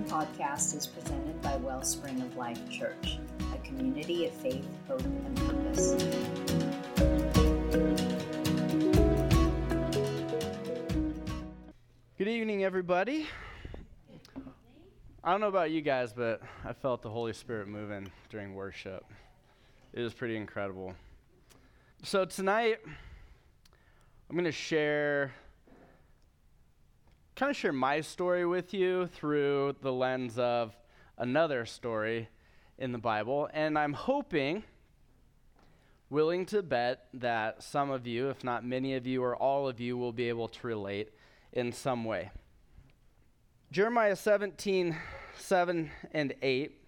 podcast is presented by Wellspring of Life Church, a community of faith, hope, and purpose. Good evening, everybody. I don't know about you guys, but I felt the Holy Spirit moving during worship. It was pretty incredible. So, tonight, I'm going to share kind of share my story with you through the lens of another story in the Bible. And I'm hoping, willing to bet, that some of you, if not many of you or all of you, will be able to relate in some way. Jeremiah 17, 7 and 8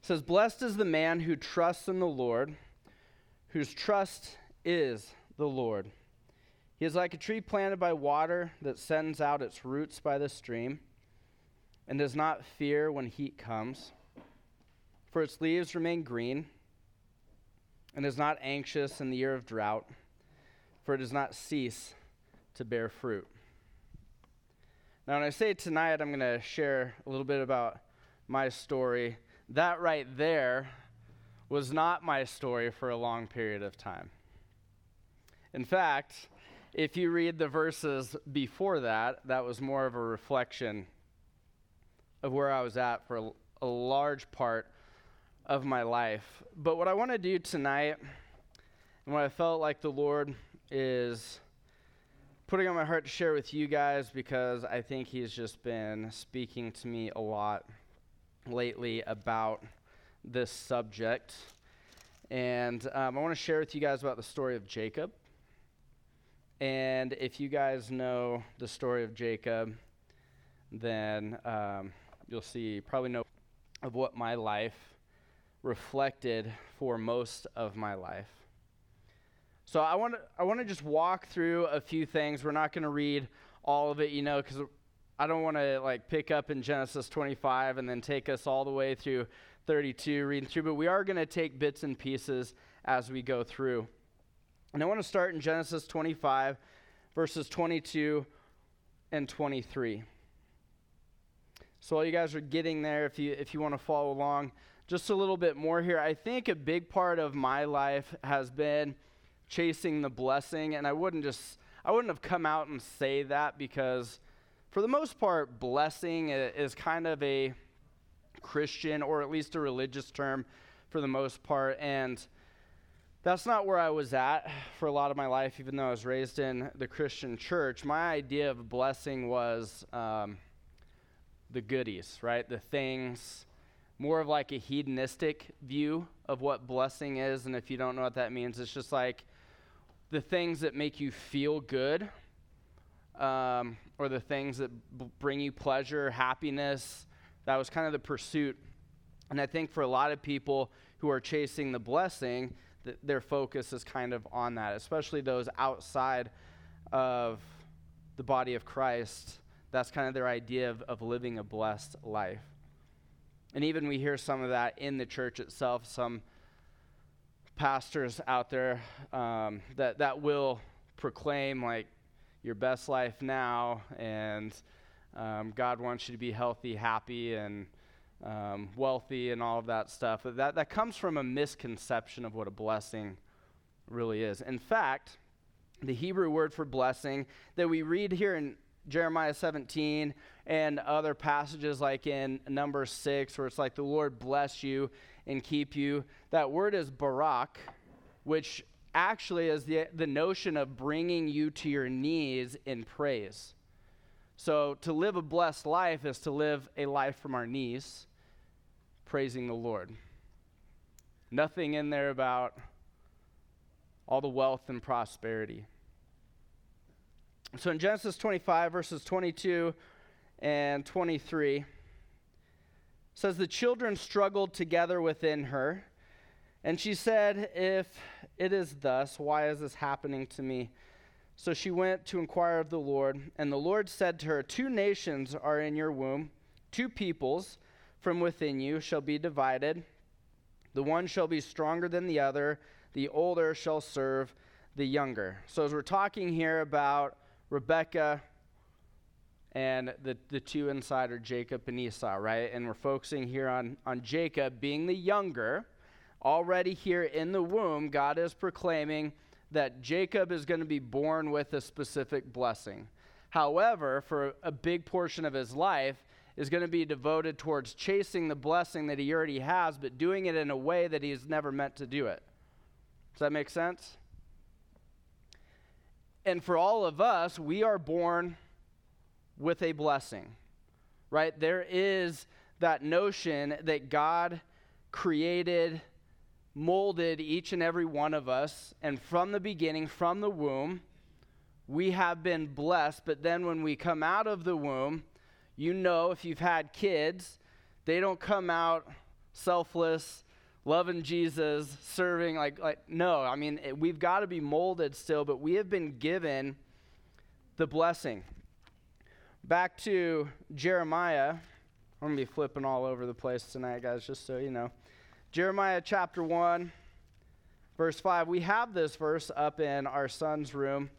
says, Blessed is the man who trusts in the Lord, whose trust is the Lord. He is like a tree planted by water that sends out its roots by the stream and does not fear when heat comes, for its leaves remain green and is not anxious in the year of drought, for it does not cease to bear fruit. Now, when I say tonight, I'm going to share a little bit about my story. That right there was not my story for a long period of time. In fact, if you read the verses before that, that was more of a reflection of where I was at for a, large part of my life. But what I want to do tonight, and what I felt like the Lord is putting on my heart to share with you guys, because I think He's just been speaking to me a lot lately about this subject. And um, I want to share with you guys about the story of Jacob. And if you guys know the story of Jacob, then um, you'll see, probably know of what my life reflected for most of my life. So I want to I want to just walk through a few things. We're not going to read all of it, you know, because I don't want to like pick up in Genesis 25 and then take us all the way through 32 reading through, but we are going to take bits and pieces as we go through. And I want to start in Genesis 25, verses 22 and 23. So while you guys are getting there, if you if you want to follow along, just a little bit more here. I think a big part of my life has been chasing the blessing, and I wouldn't just I wouldn't have come out and say that because for the most part, blessing is kind of a Christian or at least a religious term for the most part. And that's not where I was at for a lot of my life, even though I was raised in the Christian church. My idea of blessing was um, the goodies, right? The things, more of like a hedonistic view of what blessing is. And if you don't know what that means, it's just like the things that make you feel good, um, or the things that b- bring you pleasure, happiness. That was kind of the pursuit. And I think for a lot of people who are chasing the blessing, th- their focus is kind of on that, especially those outside of the body of Christ. That's kind of their idea of, of living a blessed life. And even we hear some of that in the church itself, some pastors out there um, that, that will proclaim, like, your best life now, and um, God wants you to be healthy, happy, and um, wealthy and all of that stuff. But that, that comes from a misconception of what a blessing really is. In fact, the Hebrew word for blessing that we read here in Jeremiah 17 and other passages like in number 6 where it's like the Lord bless you and keep you that word is barak which actually is the, the notion of bringing you to your knees in praise so to live a blessed life is to live a life from our knees praising the Lord. Nothing in there about all the wealth and prosperity. So in Genesis 25, verses 22 and 23, says, The children struggled together within her. And she said, If it is thus, why is this happening to me? So she went to inquire of the Lord. And the Lord said to her, Two nations are in your womb, two peoples from within you shall be divided. The one shall be stronger than the other, the older shall serve the younger. So, as we're talking here about Rebecca And the, the two inside are Jacob and Esau, right? And we're focusing here on, on Jacob being the younger. Already here in the womb, God is proclaiming that Jacob is going to be born with a specific blessing. However, for a big portion of his life, is going to be devoted towards chasing the blessing that he already has, but doing it in a way that he he's never meant to do it. Does that make sense? And for all of us, we are born with a blessing, right? There is that notion that God created, molded each and every one of us, and from the beginning, from the womb, we have been blessed. But then when we come out of the womb, you know, if you've had kids, they don't come out selfless, loving Jesus, serving like like no, I mean, it, we've got to be molded still, but we have been given the blessing. Back to Jeremiah. I'm going to be flipping all over the place tonight, guys, just so you know. Jeremiah chapter 1, verse 5. We have this verse up in our son's room.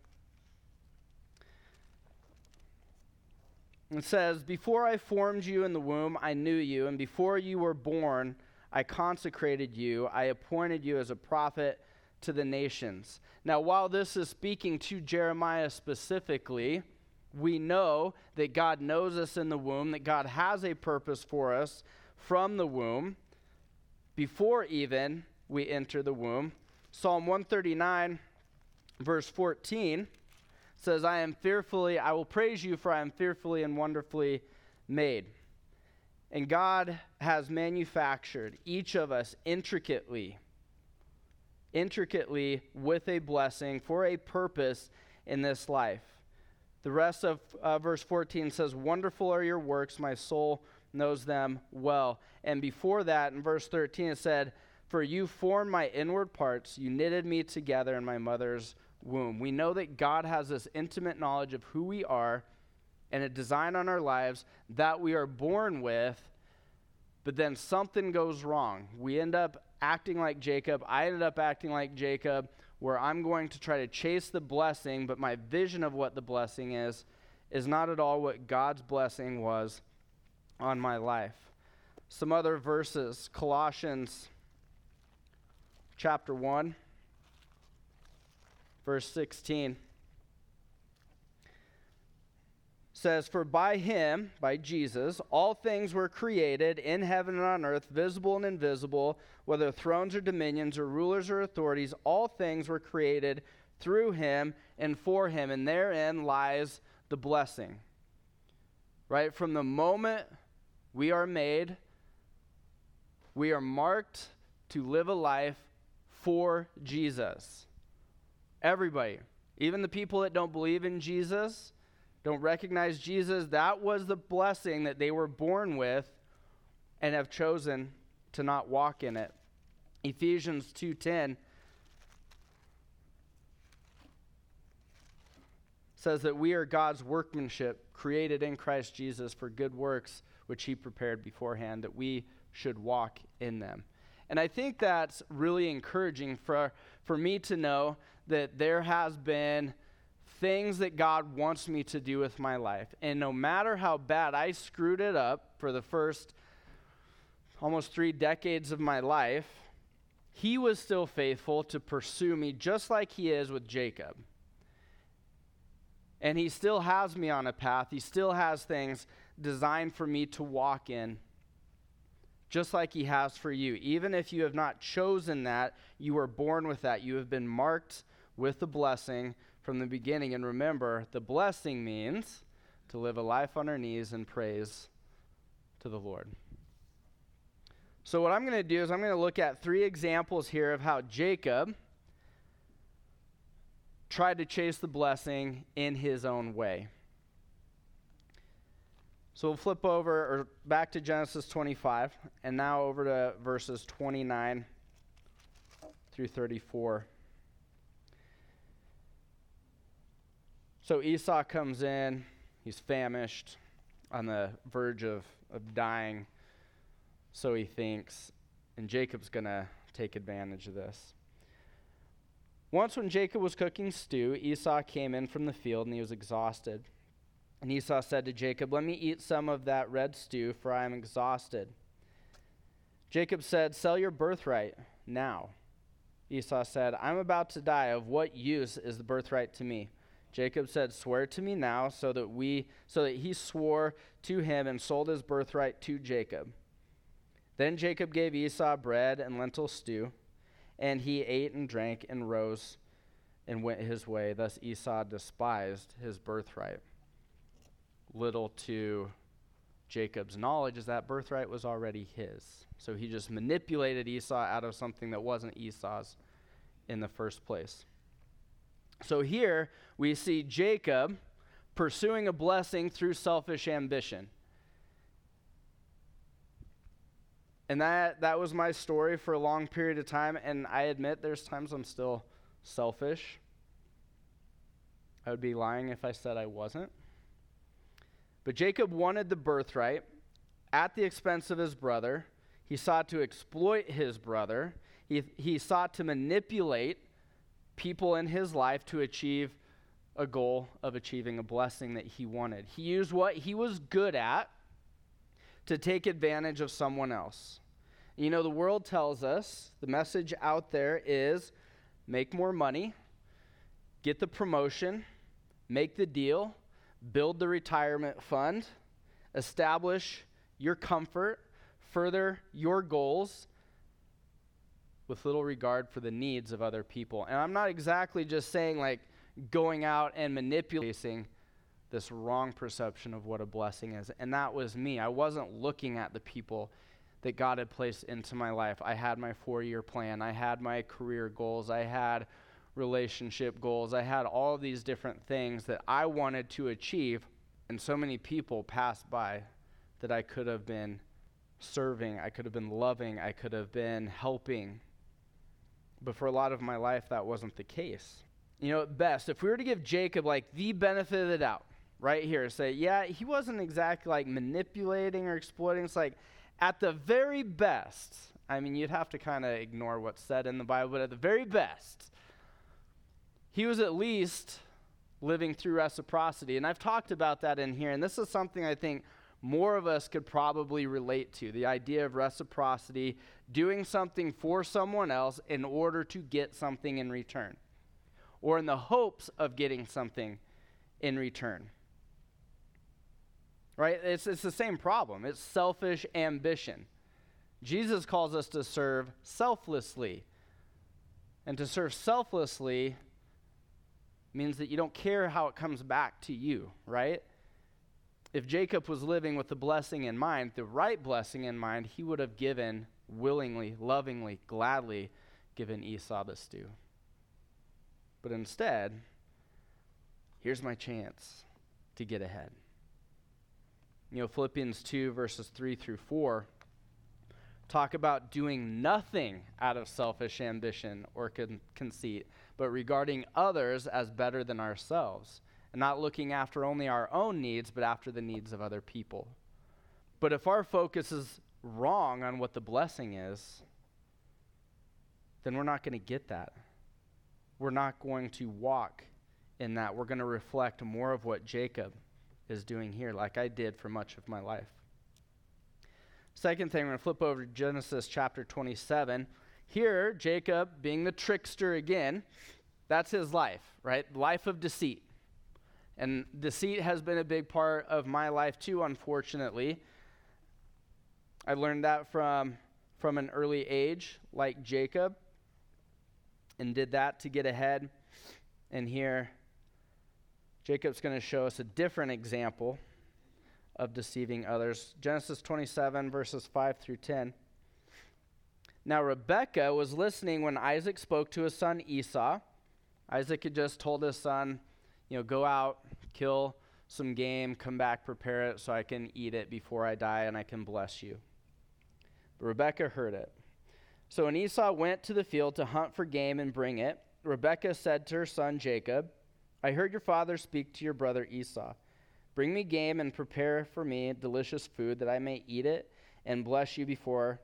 It says, Before I formed you in the womb, I knew you, and before you were born, I consecrated you. I appointed you as a prophet to the nations. Now, while this is speaking to Jeremiah specifically, we know that God knows us in the womb, that God has a purpose for us from the womb before even we enter the womb. Psalm 139, verse 14 says, I am fearfully, I will praise you, for I am fearfully and wonderfully made. And God has manufactured each of us intricately, intricately with a blessing for a purpose in this life. The rest of uh, verse 14 says, Wonderful are your works, my soul knows them well. And before that, in verse 13, it said, For you formed my inward parts, you knitted me together in my mother's womb. We know that God has this intimate knowledge of who we are and a design on our lives that we are born with, but then something goes wrong. We end up acting like Jacob. I ended up acting like Jacob, where I'm going to try to chase the blessing, but my vision of what the blessing is is not at all what God's blessing was on my life. Some other verses Colossians chapter 1 verse 16 says, For by him, by Jesus, all things were created in heaven and on earth, visible and invisible, whether thrones or dominions or rulers or authorities, all things were created through him and for him, and therein lies the blessing. Right? From the moment we are made, we are marked to live a life for Jesus. Everybody, even the people that don't believe in Jesus, don't recognize Jesus, that was the blessing that they were born with and have chosen to not walk in it. Ephesians 2:10 says that we are God's workmanship created in Christ Jesus for good works which he prepared beforehand that we should walk in them. And I think that's really encouraging for, for me to know that there has been things that God wants me to do with my life. And no matter how bad I screwed it up for the first almost three decades of my life, he was still faithful to pursue me just like he is with Jacob. And he still has me on a path. He still has things designed for me to walk in just like He has for you. Even if you have not chosen that, you were born with that. You have been marked with the blessing from the beginning. And remember, the blessing means to live a life on our knees and praise to the Lord. So, what I'm going to do is I'm going to look at three examples here of how Jacob tried to chase the blessing in his own way. So we'll flip over or back to Genesis 25 and now over to verses 29 through 34. So Esau comes in, he's famished, on the verge of, of dying, so he thinks, and Jacob's going to take advantage of this. Once, when Jacob was cooking stew, Esau came in from the field and he was exhausted. And Esau said to Jacob, Let me eat some of that red stew, for I am exhausted. Jacob said, Sell your birthright now. Esau said, I'm about to die. Of what use is the birthright to me? Jacob said, Swear to me now, so that we so that he swore to him and sold his birthright to Jacob. Then Jacob gave Esau bread and lentil stew, and he ate and drank and rose and went his way. Thus Esau despised his birthright. Little to Jacob's knowledge is that birthright was already his. So he just manipulated Esau out of something that wasn't Esau's in the first place. So here we see Jacob pursuing a blessing through selfish ambition. And that, that was my story for a long period of time. And I admit there's times I'm still selfish. I would be lying if I said I wasn't. But Jacob wanted the birthright at the expense of his brother. He sought to exploit his brother. He, he sought to manipulate people in his life to achieve a goal of achieving a blessing that he wanted. He used what he was good at to take advantage of someone else. You know, the world tells us the message out there is make more money, get the promotion, make the deal, build the retirement fund, establish your comfort, further your goals with little regard for the needs of other people. And I'm not exactly just saying like going out and manipulating this wrong perception of what a blessing is. And that was me. I wasn't looking at the people that God had placed into my life. I had my four year plan, I had my career goals, I had relationship goals, I had all these different things that I wanted to achieve. And so many people passed by that I could have been serving, I could have been loving, I could have been helping. But for a lot of my life, that wasn't the case. You know, at best, if we were to give Jacob like the benefit of the doubt, right here, say, yeah, he wasn't exactly like manipulating or exploiting. It's like, at the very best, I mean, you'd have to kind of ignore what's said in the Bible, but at the very best, he was at least living through reciprocity. And I've talked about that in here, and this is something I think more of us could probably relate to the idea of reciprocity, doing something for someone else in order to get something in return, or in the hopes of getting something in return. Right? It's, it's the same problem. It's selfish ambition. Jesus calls us to serve selflessly. And to serve selflessly means that you don't care how it comes back to you, right? If Jacob was living with the blessing in mind, the right blessing in mind, he would have given willingly, lovingly, gladly given Esau the stew. But instead, here's my chance to get ahead. You know, Philippians 2, verses 3 through 4 talk about doing nothing out of selfish ambition or con- conceit, but regarding others as better than ourselves and not looking after only our own needs, but after the needs of other people. But if our focus is wrong on what the blessing is, then we're not going to get that. We're not going to walk in that. We're going to reflect more of what Jacob is doing here, like I did for much of my life. Second thing, we're going to flip over to Genesis chapter 27. Here, Jacob, being the trickster again, that's his life, right? Life of deceit. And deceit has been a big part of my life too, unfortunately. I learned that from, from an early age, like Jacob, and did that to get ahead. And here, Jacob's going to show us a different example of deceiving others. Genesis 27, verses 5 through 10. Now, Rebekah was listening when Isaac spoke to his son Esau. Isaac had just told his son, you know, go out, kill some game, come back, prepare it so I can eat it before I die and I can bless you. But Rebekah heard it. So when Esau went to the field to hunt for game and bring it, Rebekah said to her son Jacob, I heard your father speak to your brother Esau. Bring me game and prepare for me delicious food that I may eat it and bless you before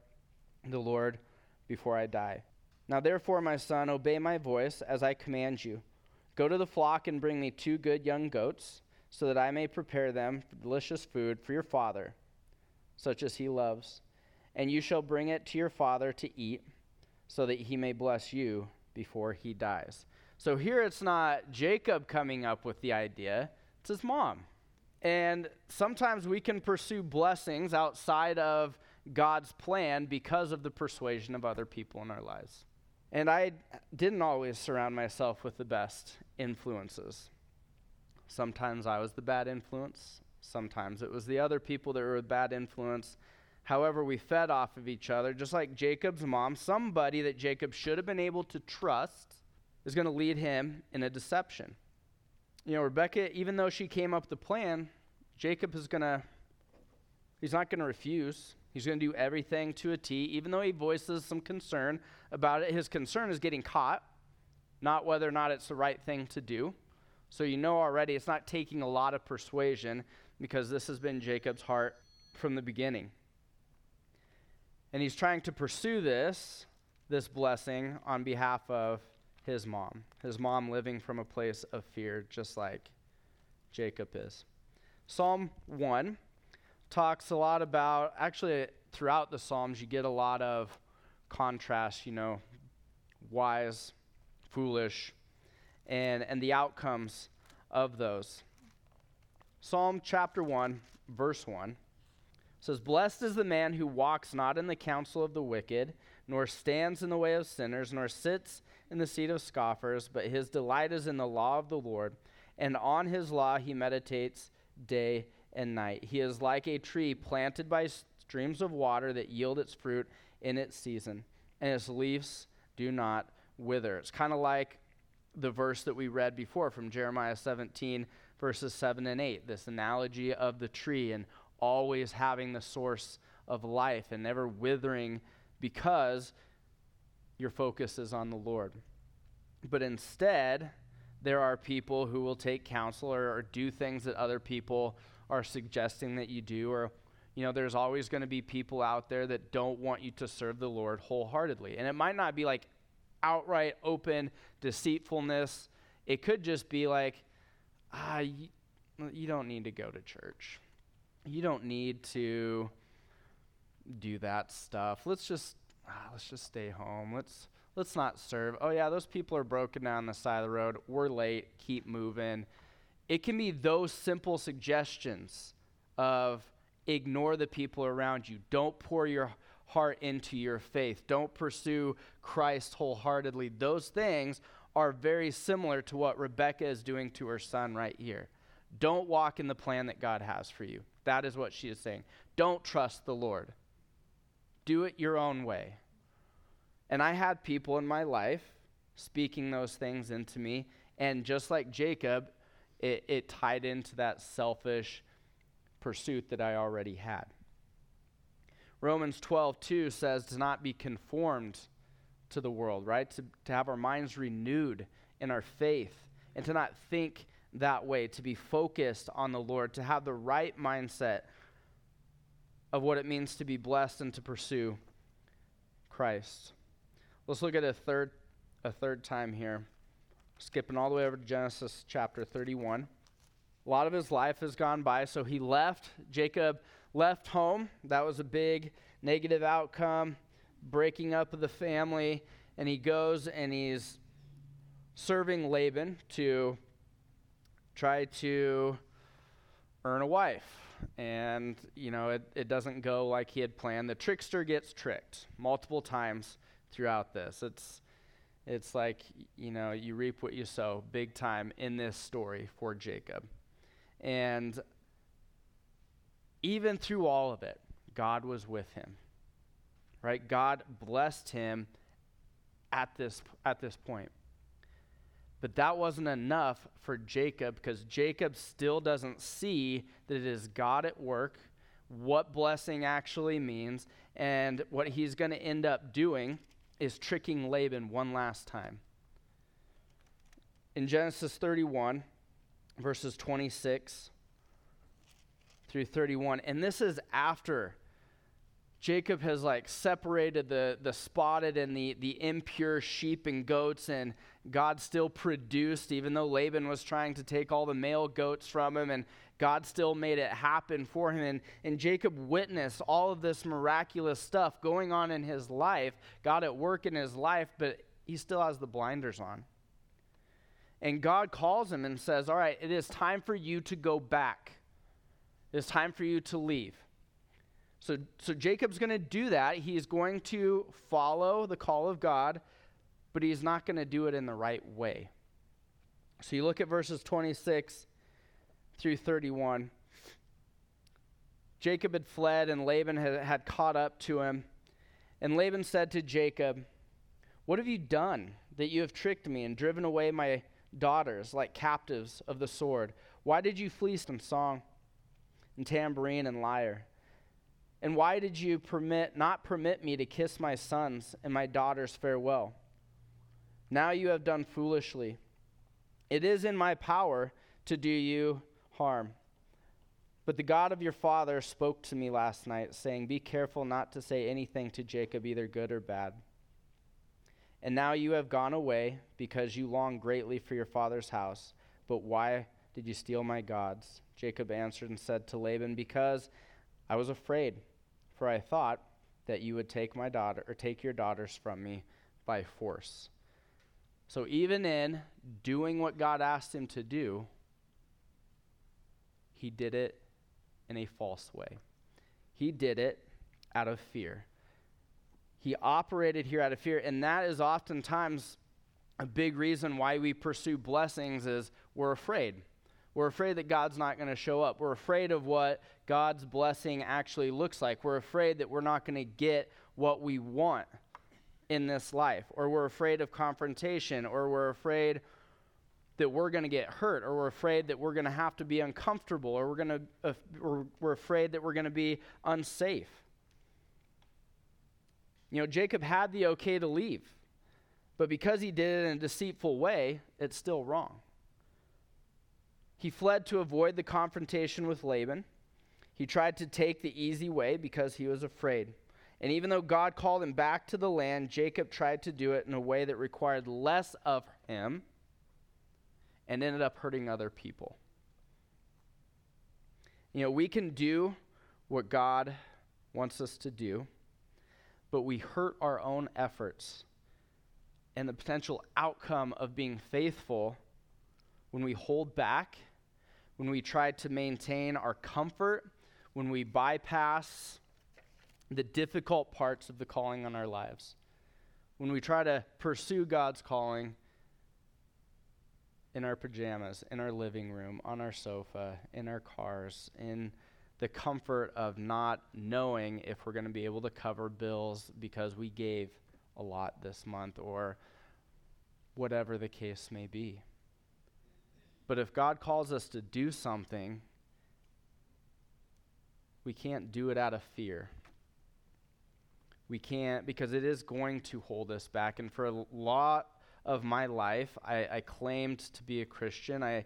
the Lord before I die. Now therefore, my son, obey my voice as I command you. Go to the flock and bring me two good young goats so that I may prepare them delicious food for your father, such as he loves. And you shall bring it to your father to eat, so that he may bless you before he dies. So here it's not Jacob coming up with the idea, it's his mom. And sometimes we can pursue blessings outside of God's plan because of the persuasion of other people in our lives. And I didn't always surround myself with the best influences. Sometimes I was the bad influence, sometimes it was the other people that were a bad influence. However, we fed off of each other, just like Jacob's mom, somebody that Jacob should have been able to trust is going to lead him in a deception. You know, Rebecca, even though she came up with the plan, Jacob is going to, he's not going to refuse. He's going to do everything to a T, even though he voices some concern about it. His concern is getting caught, not whether or not it's the right thing to do. So you know already it's not taking a lot of persuasion because this has been Jacob's heart from the beginning. And he's trying to pursue this, this blessing, on behalf of his mom. His mom living from a place of fear, just like Jacob is. Psalm 1 talks a lot about, actually, throughout the Psalms, you get a lot of contrast, you know, wise, foolish, and, and the outcomes of those. Psalm chapter 1, verse 1 says, Blessed is the man who walks not in the counsel of the wicked, nor stands in the way of sinners, nor sits in the seat of scoffers, but his delight is in the law of the Lord, and on his law he meditates day and night. He is like a tree planted by streams of water that yield its fruit in its season, and its leaves do not wither. It's kind of like the verse that we read before from Jeremiah 17, verses 7 and 8, this analogy of the tree and always having the source of life and never withering because your focus is on the Lord. But instead, there are people who will take counsel or, or do things that other people are suggesting that you do or you know there's always going to be people out there that don't want you to serve the lord wholeheartedly and it might not be like outright open deceitfulness it could just be like ah you, you don't need to go to church you don't need to do that stuff. Let's just ah, let's just stay home. Let's let's not serve. Oh yeah, those people are broken down on the side of the road. We're late. Keep moving. It can be those simple suggestions of ignore the people around you. Don't pour your heart into your faith. Don't pursue Christ wholeheartedly. Those things are very similar to what Rebecca is doing to her son right here. Don't walk in the plan that God has for you. That is what she is saying. Don't trust the Lord. Do it your own way. And I had people in my life speaking those things into me. And just like Jacob, it, it tied into that selfish pursuit that I already had. Romans 12, 2 says to not be conformed to the world, right? To, to have our minds renewed in our faith and to not think that way, to be focused on the Lord, to have the right mindset of what it means to be blessed and to pursue Christ. Let's look at a third a third time here. Skipping all the way over to Genesis chapter 31. A lot of his life has gone by, so he left. Jacob left home. That was a big negative outcome, breaking up of the family, and he goes and he's serving Laban to try to earn a wife. And, you know, it, it doesn't go like he had planned. The trickster gets tricked multiple times throughout this. It's, it's like, you know, you reap what you sow big time in this story for Jacob. And even through all of it, God was with him. Right? God blessed him at this, at this point. But that wasn't enough for Jacob because Jacob still doesn't see that it is God at work, what blessing actually means, and what he's going to end up doing is tricking Laban one last time. In Genesis 31, verses 26 through 31, and this is after Jacob has like separated the, the spotted and the, the impure sheep and goats, and God still produced, even though Laban was trying to take all the male goats from him, and God still made it happen for him. And, and Jacob witnessed all of this miraculous stuff going on in his life, God at work in his life, but he still has the blinders on. And God calls him and says, All right, it is time for you to go back. It's time for you to leave. So, so Jacob's going to do that. He's going to follow the call of God, but he's not going to do it in the right way. So you look at verses 26 through 31. Jacob had fled, and Laban had, had caught up to him. And Laban said to Jacob, What have you done that you have tricked me and driven away my daughters like captives of the sword? Why did you fleece them song and tambourine and lyre? And why did you permit not permit me to kiss my sons and my daughters farewell? Now you have done foolishly. It is in my power to do you harm. But the God of your father spoke to me last night, saying, Be careful not to say anything to Jacob, either good or bad. And now you have gone away because you long greatly for your father's house. But why did you steal my gods? Jacob answered and said to Laban, Because I was afraid, for I thought that you would take my daughter or take your daughters from me by force. So even in doing what God asked him to do, he did it in a false way. He did it out of fear. He operated here out of fear, and that is oftentimes a big reason why we pursue blessings is we're afraid. We're afraid that God's not going to show up. We're afraid of what God's blessing actually looks like. We're afraid that we're not going to get what we want in this life, or we're afraid of confrontation, or we're afraid that we're going to get hurt, or we're afraid that we're going to have to be uncomfortable, or we're going to, uh, or we're afraid that we're going to be unsafe. You know, Jacob had the okay to leave, but because he did it in a deceitful way, it's still wrong. He fled to avoid the confrontation with Laban. He tried to take the easy way because he was afraid. And even though God called him back to the land, Jacob tried to do it in a way that required less of him and ended up hurting other people. You know, we can do what God wants us to do, but we hurt our own efforts and the potential outcome of being faithful when we hold back, when we try to maintain our comfort, when we bypass the difficult parts of the calling on our lives, when we try to pursue God's calling in our pajamas, in our living room, on our sofa, in our cars, in the comfort of not knowing if we're going to be able to cover bills because we gave a lot this month or whatever the case may be. But if God calls us to do something, we can't do it out of fear. We can't, because it is going to hold us back. And for a lot of my life, I, I claimed to be a Christian. I,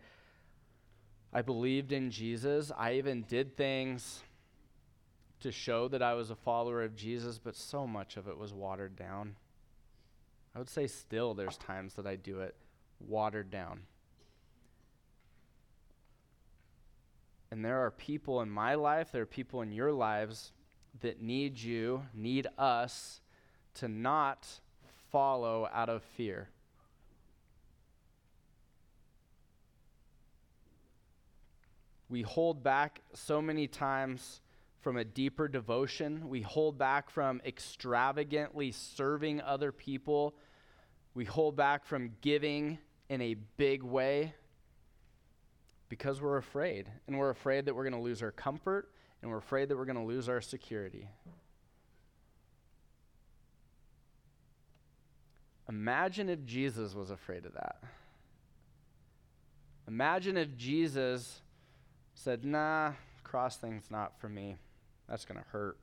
I believed in Jesus. I even did things to show that I was a follower of Jesus, but so much of it was watered down. I would say still there's times that I do it watered down. And there are people in my life, there are people in your lives that need you, need us to not follow out of fear. We hold back so many times from a deeper devotion. We hold back from extravagantly serving other people. We hold back from giving in a big way because we're afraid. And we're afraid that we're going to lose our comfort, and we're afraid that we're going to lose our security. Imagine if Jesus was afraid of that. Imagine if Jesus said, Nah, cross thing's not for me. That's going to hurt.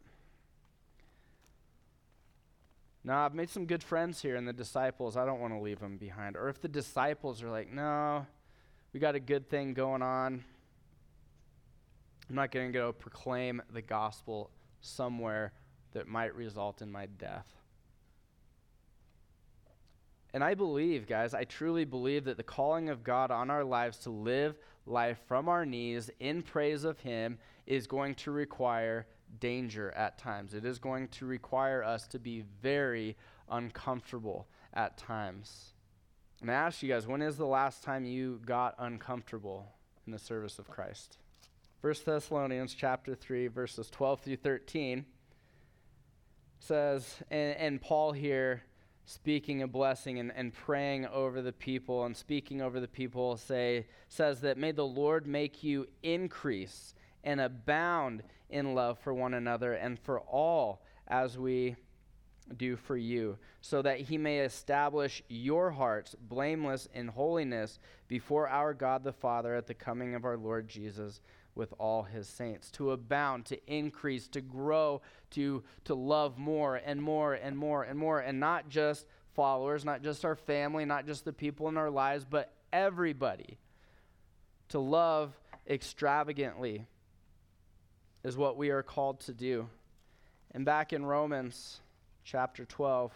Nah, I've made some good friends here and the disciples. I don't want to leave them behind. Or if the disciples are like, No, we got a good thing going on. I'm not going to go proclaim the gospel somewhere that might result in my death. And I believe, guys, I truly believe that the calling of God on our lives to live life from our knees in praise of Him is going to require danger at times. It is going to require us to be very uncomfortable at times. And I ask you guys, when is the last time you got uncomfortable in the service of Christ? 1 Thessalonians chapter 3, verses 12 through 13 says, and, and Paul here speaking a blessing and, and praying over the people and speaking over the people say says that may the Lord make you increase and abound in love for one another and for all as we do for you, so that he may establish your hearts blameless in holiness before our God the Father at the coming of our Lord Jesus with all his saints, to abound, to increase, to grow, to, to love more and more and more and more, and not just followers, not just our family, not just the people in our lives, but everybody. To love extravagantly is what we are called to do. And back in Romans chapter 12,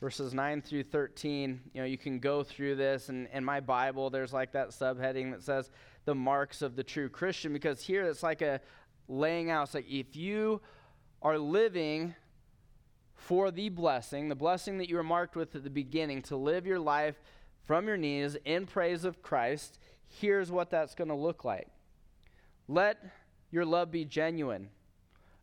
verses 9 through 13, you know, you can go through this. And in my Bible, there's like that subheading that says the marks of the true Christian, because here it's like a laying out. It's like if you are living for the blessing, the blessing that you were marked with at the beginning, to live your life from your knees in praise of Christ, here's what that's going to look like. Let your love be genuine.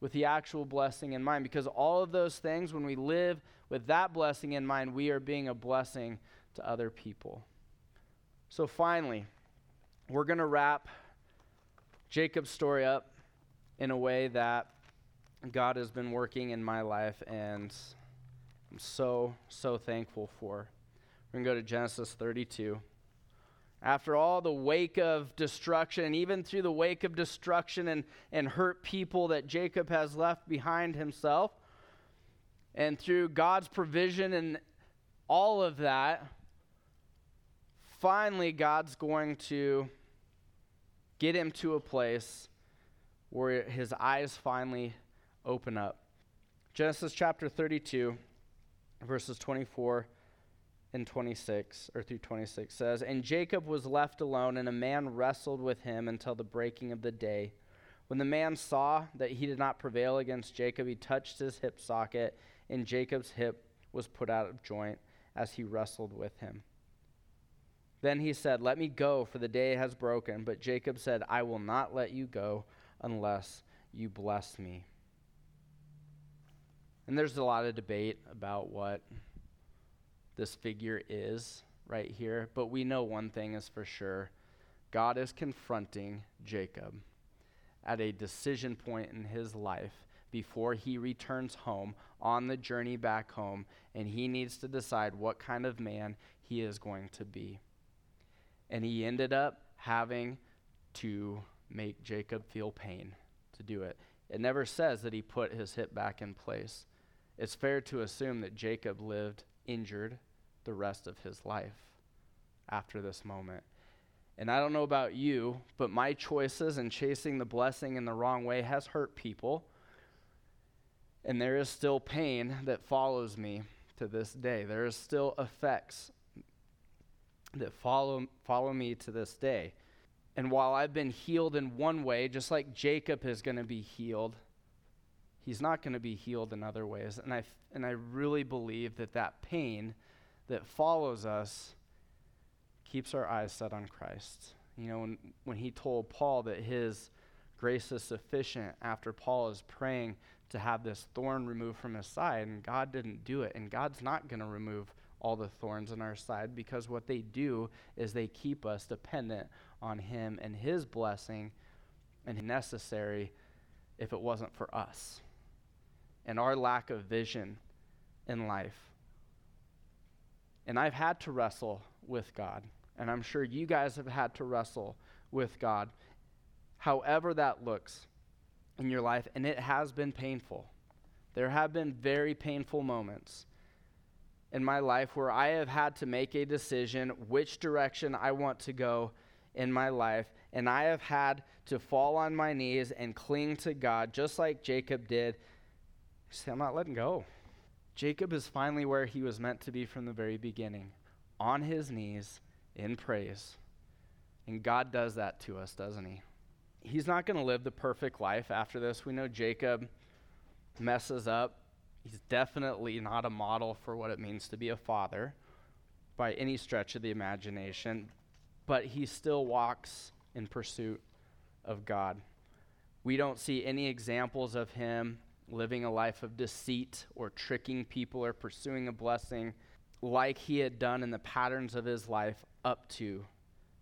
with the actual blessing in mind. Because all of those things, when we live with that blessing in mind, we are being a blessing to other people. So finally, we're going to wrap Jacob's story up in a way that God has been working in my life, and I'm so, so thankful for. We're going to go to Genesis 32. After all the wake of destruction, even through the wake of destruction and, and hurt people that Jacob has left behind himself, and through God's provision and all of that, finally God's going to get him to a place where his eyes finally open up. Genesis chapter 32, verses 24 and 26 or through 26 says and jacob was left alone and a man wrestled with him until the breaking of the day. When the man saw that he did not prevail against jacob he touched his hip socket and jacob's hip was put out of joint as he wrestled with him. Then he said let me go for the day has broken but jacob said i will not let you go unless you bless me and there's a lot of debate about what this figure is right here, but we know one thing is for sure God is confronting Jacob at a decision point in his life before he returns home on the journey back home, and he needs to decide what kind of man he is going to be. And he ended up having to make Jacob feel pain to do it. It never says that he put his hip back in place. It's fair to assume that Jacob lived injured the rest of his life after this moment. And I don't know about you, but my choices and chasing the blessing in the wrong way has hurt people. And there is still pain that follows me to this day. There is still effects that follow, follow me to this day. And while I've been healed in one way, just like Jacob is going to be healed, he's not going to be healed in other ways. And I, and I really believe that that pain that follows us keeps our eyes set on Christ. You know, when, when he told Paul that his grace is sufficient after Paul is praying to have this thorn removed from his side, and God didn't do it. And God's not going to remove all the thorns on our side because what they do is they keep us dependent on him and his blessing and necessary if it wasn't for us. And our lack of vision in life. And I've had to wrestle with God. And I'm sure you guys have had to wrestle with God, however that looks in your life. And it has been painful. There have been very painful moments in my life where I have had to make a decision which direction I want to go in my life. And I have had to fall on my knees and cling to God, just like Jacob did. Say, I'm not letting go. Jacob is finally where he was meant to be from the very beginning, on his knees in praise. And God does that to us, doesn't he? He's not going to live the perfect life after this. We know Jacob messes up. He's definitely not a model for what it means to be a father by any stretch of the imagination, but he still walks in pursuit of God. We don't see any examples of him living a life of deceit or tricking people or pursuing a blessing like he had done in the patterns of his life up to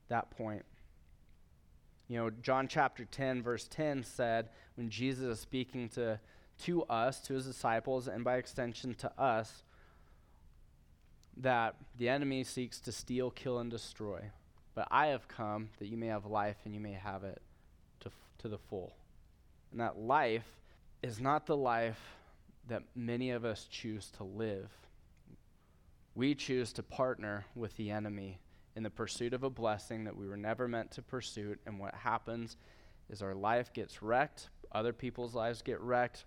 that point. You know, John chapter 10, verse 10 said, when Jesus is speaking to, to us, to his disciples, and by extension to us, that the enemy seeks to steal, kill, and destroy. But I have come that you may have life and you may have it to, to the full. And that life is not the life that many of us choose to live. We choose to partner with the enemy in the pursuit of a blessing that we were never meant to pursue. And what happens is our life gets wrecked, other people's lives get wrecked.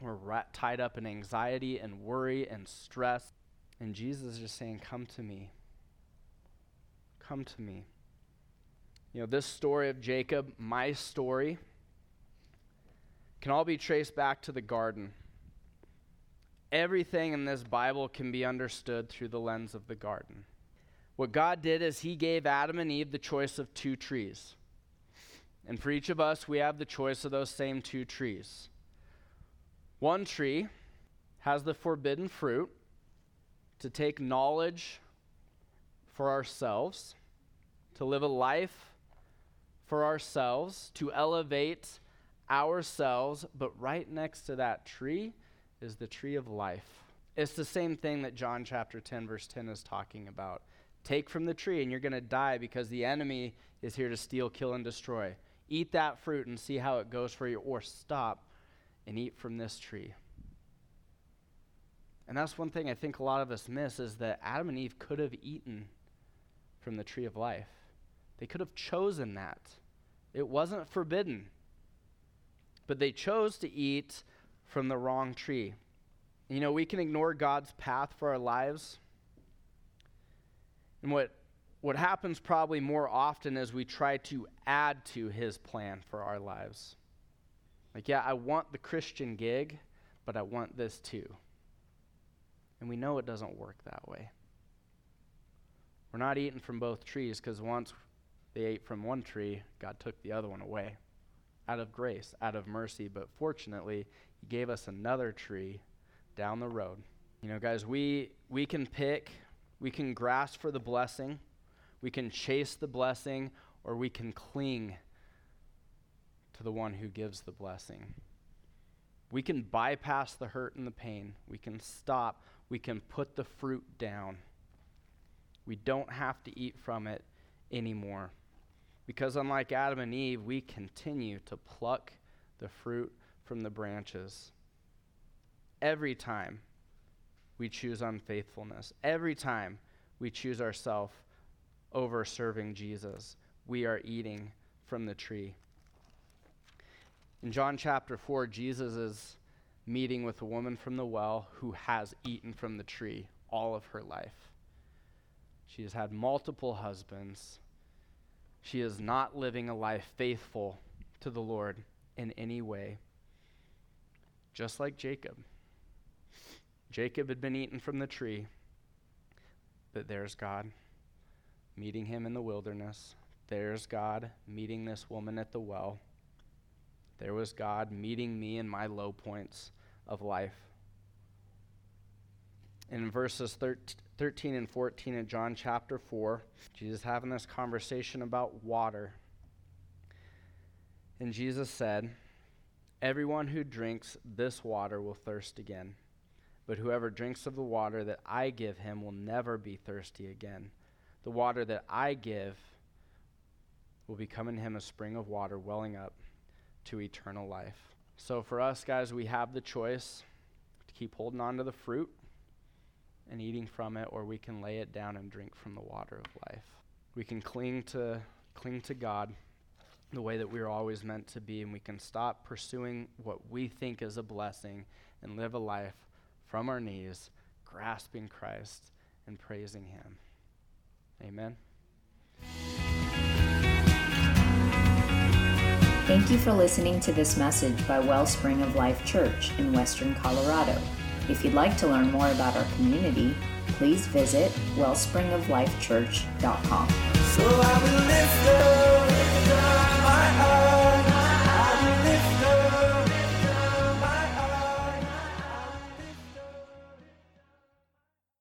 We're rat- tied up in anxiety and worry and stress. And Jesus is just saying, Come to me. Come to me. You know, this story of Jacob, my story, can all be traced back to the garden. Everything in this Bible can be understood through the lens of the garden. What God did is He gave Adam and Eve the choice of two trees. And for each of us, we have the choice of those same two trees. One tree has the forbidden fruit to take knowledge for ourselves, to live a life for ourselves, to elevate ourselves, but right next to that tree is the tree of life. It's the same thing that John chapter 10, verse 10 is talking about. Take from the tree, and you're going to die because the enemy is here to steal, kill, and destroy. Eat that fruit and see how it goes for you, or stop and eat from this tree. And that's one thing I think a lot of us miss is that Adam and Eve could have eaten from the tree of life. They could have chosen that. It wasn't forbidden but they chose to eat from the wrong tree. You know, we can ignore God's path for our lives. And what, what happens probably more often is we try to add to his plan for our lives. Like, yeah, I want the Christian gig, but I want this too. And we know it doesn't work that way. We're not eating from both trees because once they ate from one tree, God took the other one away out of grace, out of mercy. But fortunately, He gave us another tree down the road. You know, guys, we, we can pick, we can grasp for the blessing, we can chase the blessing, or we can cling to the one who gives the blessing. We can bypass the hurt and the pain. We can stop. We can put the fruit down. We don't have to eat from it anymore. Because unlike Adam and Eve, we continue to pluck the fruit from the branches. Every time we choose unfaithfulness, every time we choose ourselves over serving Jesus, we are eating from the tree. In John chapter 4, Jesus is meeting with a woman from the well who has eaten from the tree all of her life. She has had multiple husbands she is not living a life faithful to the Lord in any way. Just like Jacob. Jacob had been eaten from the tree, but there's God meeting him in the wilderness. There's God meeting this woman at the well. There was God meeting me in my low points of life. In verses 13, 13 and 14 in John chapter 4. Jesus having this conversation about water. And Jesus said, Everyone who drinks this water will thirst again. But whoever drinks of the water that I give him will never be thirsty again. The water that I give will become in him a spring of water welling up to eternal life. So for us, guys, we have the choice to keep holding on to the fruit and eating from it, or we can lay it down and drink from the water of life. We can cling to cling to God the way that we are always meant to be, and we can stop pursuing what we think is a blessing and live a life from our knees, grasping Christ and praising Him. Amen. Thank you for listening to this message by Wellspring of Life Church in Western Colorado. If you'd like to learn more about our community, please visit wellspringoflifechurch.com. So